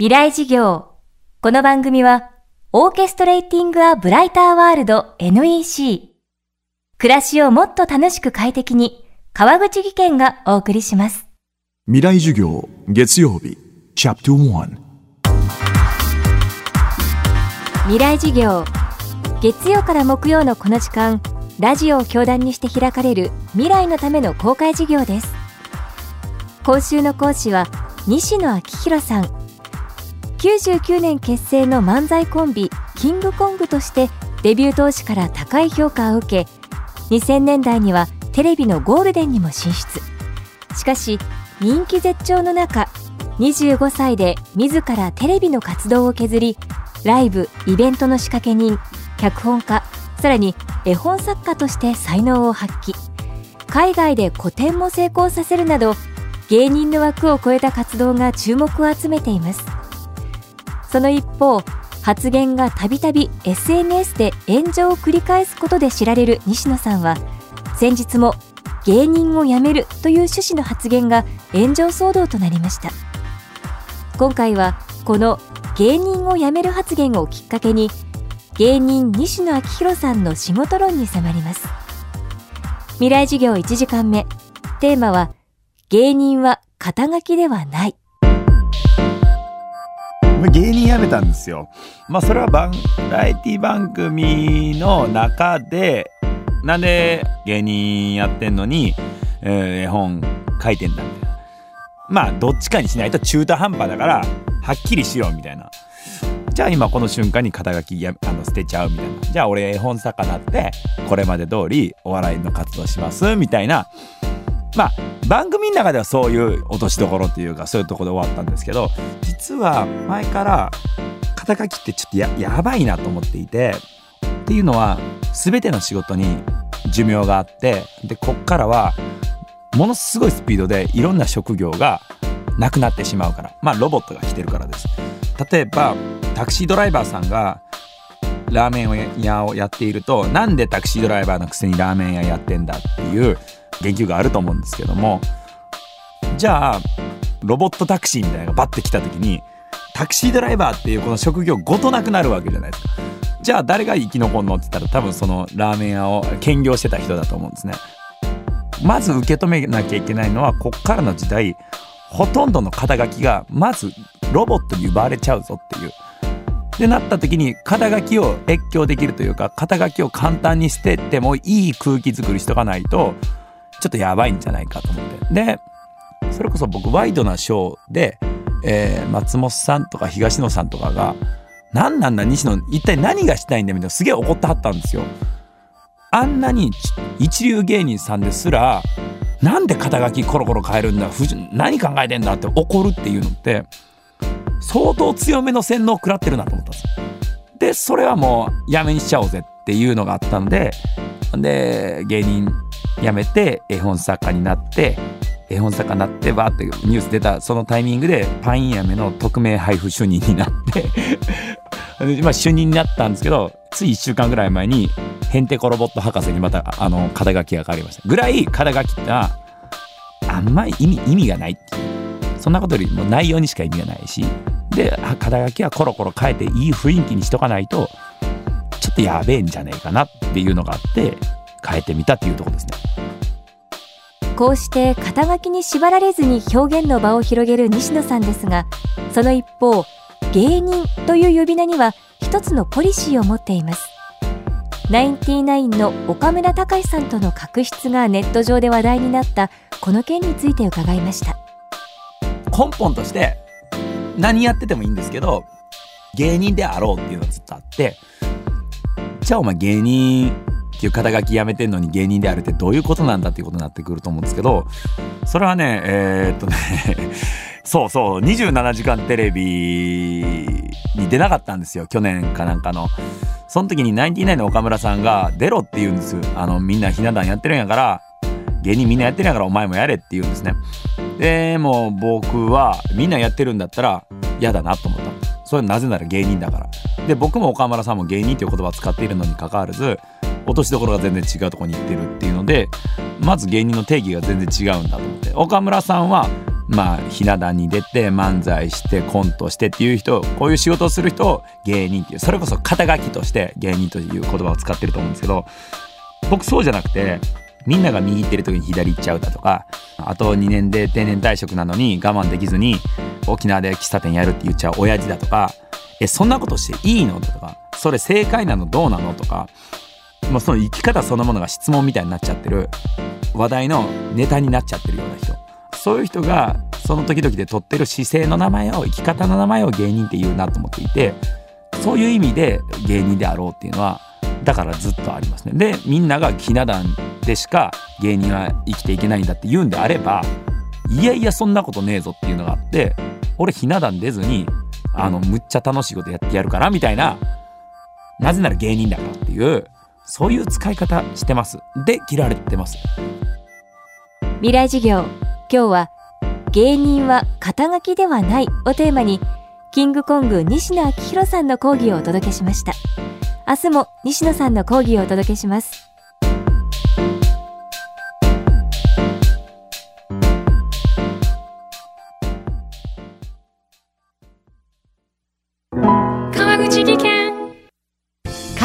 未来事業。この番組は、オーケストレーティング・ア・ブライター・ワールド NEC。暮らしをもっと楽しく快適に、川口義賢がお送りします。未来授業月曜日チャプター未来事業。月曜から木曜のこの時間、ラジオを教壇にして開かれる未来のための公開授業です。今週の講師は、西野昭弘さん。99年結成の漫才コンビキングコングとしてデビュー当時から高い評価を受け2000年代にはテレビのゴールデンにも進出。しかし人気絶頂の中25歳で自らテレビの活動を削りライブイベントの仕掛け人脚本家さらに絵本作家として才能を発揮。海外で個展も成功させるなど芸人の枠を超えた活動が注目を集めています。その一方発言がたびたび SNS で炎上を繰り返すことで知られる西野さんは先日も芸人を辞めるという趣旨の発言が炎上騒動となりました。今回はこの芸人を辞める発言をきっかけに芸人西野昭弘さんの仕事論に迫ります。未来授業1時間目。テーマは芸人は肩書きではない。芸人辞めたんですよ。まあそれはバラエティ番組の中で、なんで芸人やってんのに、えー、絵本書いてんだみたいな。まあどっちかにしないと中途半端だから、はっきりしようみたいな。じゃあ今この瞬間に肩書きやあの捨てちゃうみたいな。じゃあ俺絵本作家なって、これまで通りお笑いの活動しますみたいな。まあ番組の中ではそういう落としどころっていうかそういうところで終わったんですけど実は前から肩書きってちょっとややばいなと思っていてっていうのは全ての仕事に寿命があってでこっからはものすごいスピードでいろんな職業がなくなってしまうからまあロボットが来てるからです。例えばタクシードライバーさんがラーメン屋をやっているとなんでタクシードライバーのくせにラーメン屋やってんだっていう言及があると思うんですけどもじゃあロボットタクシーみたいなのがバッて来た時にタクシードライバーっていうこの職業ごとなくなるわけじゃないですか。じゃあ誰が生き残るのって言ったら多分そのラーメン屋を兼業してた人だと思うんですね。まず受け止めなきゃいけないのはこっからの時代ほとんどの肩書きがまずロボットに奪われちゃうぞっていう。ってなった時に肩書きを越境できるというか肩書きを簡単に捨ててもいい空気作りしとかないとちょっとやばいんじゃないかと思って。でそれこそ僕ワイドなショーで、えー、松本さんとか東野さんとかが何なんだ西野一体何がしたいんだみたいなすげえ怒ってはったんですよ。あんなに一流芸人さんですらなんで肩書きコロコロ変えるんだ何考えてんだって怒るっていうのって相当強めの洗脳食らってるなと思ったんですでそれはもうやめにしちゃおうぜっていうのがあったのでで芸人辞めて絵本作家になって絵本作家になってバーってニュース出たそのタイミングでパイン飴の匿名配布主任になって まあ主任になったんですけどつい1週間ぐらい前にヘンテコロボット博士にまたあの肩書きが変わりました。ぐらい肩書きってあんまり意味意味がないっていう。そんなことよりも内容にしか意味がないしで肩書きはコロコロ変えていい雰囲気にしとかないとちょっとやべえんじゃねえかなっていうのがあって変えてみたっていうとこですね。こうして肩書きに縛られずに表現の場を広げる西野さんですがその一方芸人という呼び名には一つのポリシーを持っていますナインティナインの岡村隆史さんとの確執がネット上で話題になったこの件について伺いました根本として何やっててもいいんですけど芸人であろうっていうのがずっとあってじゃあお前芸人っていう肩書きやめてんのに芸人であるってどういうことなんだっていうことになってくると思うんですけど、それはね、えー、っとね そうそう、27時間テレビに出なかったんですよ、去年かなんかの。その時にナインティナインの岡村さんが出ろって言うんです。あの、みんなひな壇やってるんやから、芸人みんなやってるんやからお前もやれって言うんですね。でも僕はみんなやってるんだったら嫌だなと思ったんです。それはなぜなら芸人だから。で、僕も岡村さんも芸人っていう言葉を使っているのに関わらず、落としどころが全然違うとこに行ってるっていうのでまず芸人の定義が全然違うんだと思って岡村さんはまあひな壇に出て漫才してコントしてっていう人こういう仕事をする人を芸人っていうそれこそ肩書きとして芸人という言葉を使ってると思うんですけど僕そうじゃなくてみんなが右行ってる時に左行っちゃうだとかあと2年で定年退職なのに我慢できずに沖縄で喫茶店やるって言っちゃう親父だとかえそんなことしていいのとかそれ正解なのどうなのとかもうその生き方そのものが質問みたいになっちゃってる話題のネタになっちゃってるような人。そういう人がその時々で取ってる姿勢の名前を生き方の名前を芸人って言うなと思っていてそういう意味で芸人であろうっていうのはだからずっとありますね。でみんながひな壇でしか芸人は生きていけないんだって言うんであればいやいやそんなことねえぞっていうのがあって俺ひな壇出ずにあのむっちゃ楽しいことやってやるからみたいななぜなら芸人だからっていうそういう使い方してます。で切られてます。未来授業。今日は芸人は肩書きではないをテーマにキングコング西野昭弘さんの講義をお届けしました。明日も西野さんの講義をお届けします。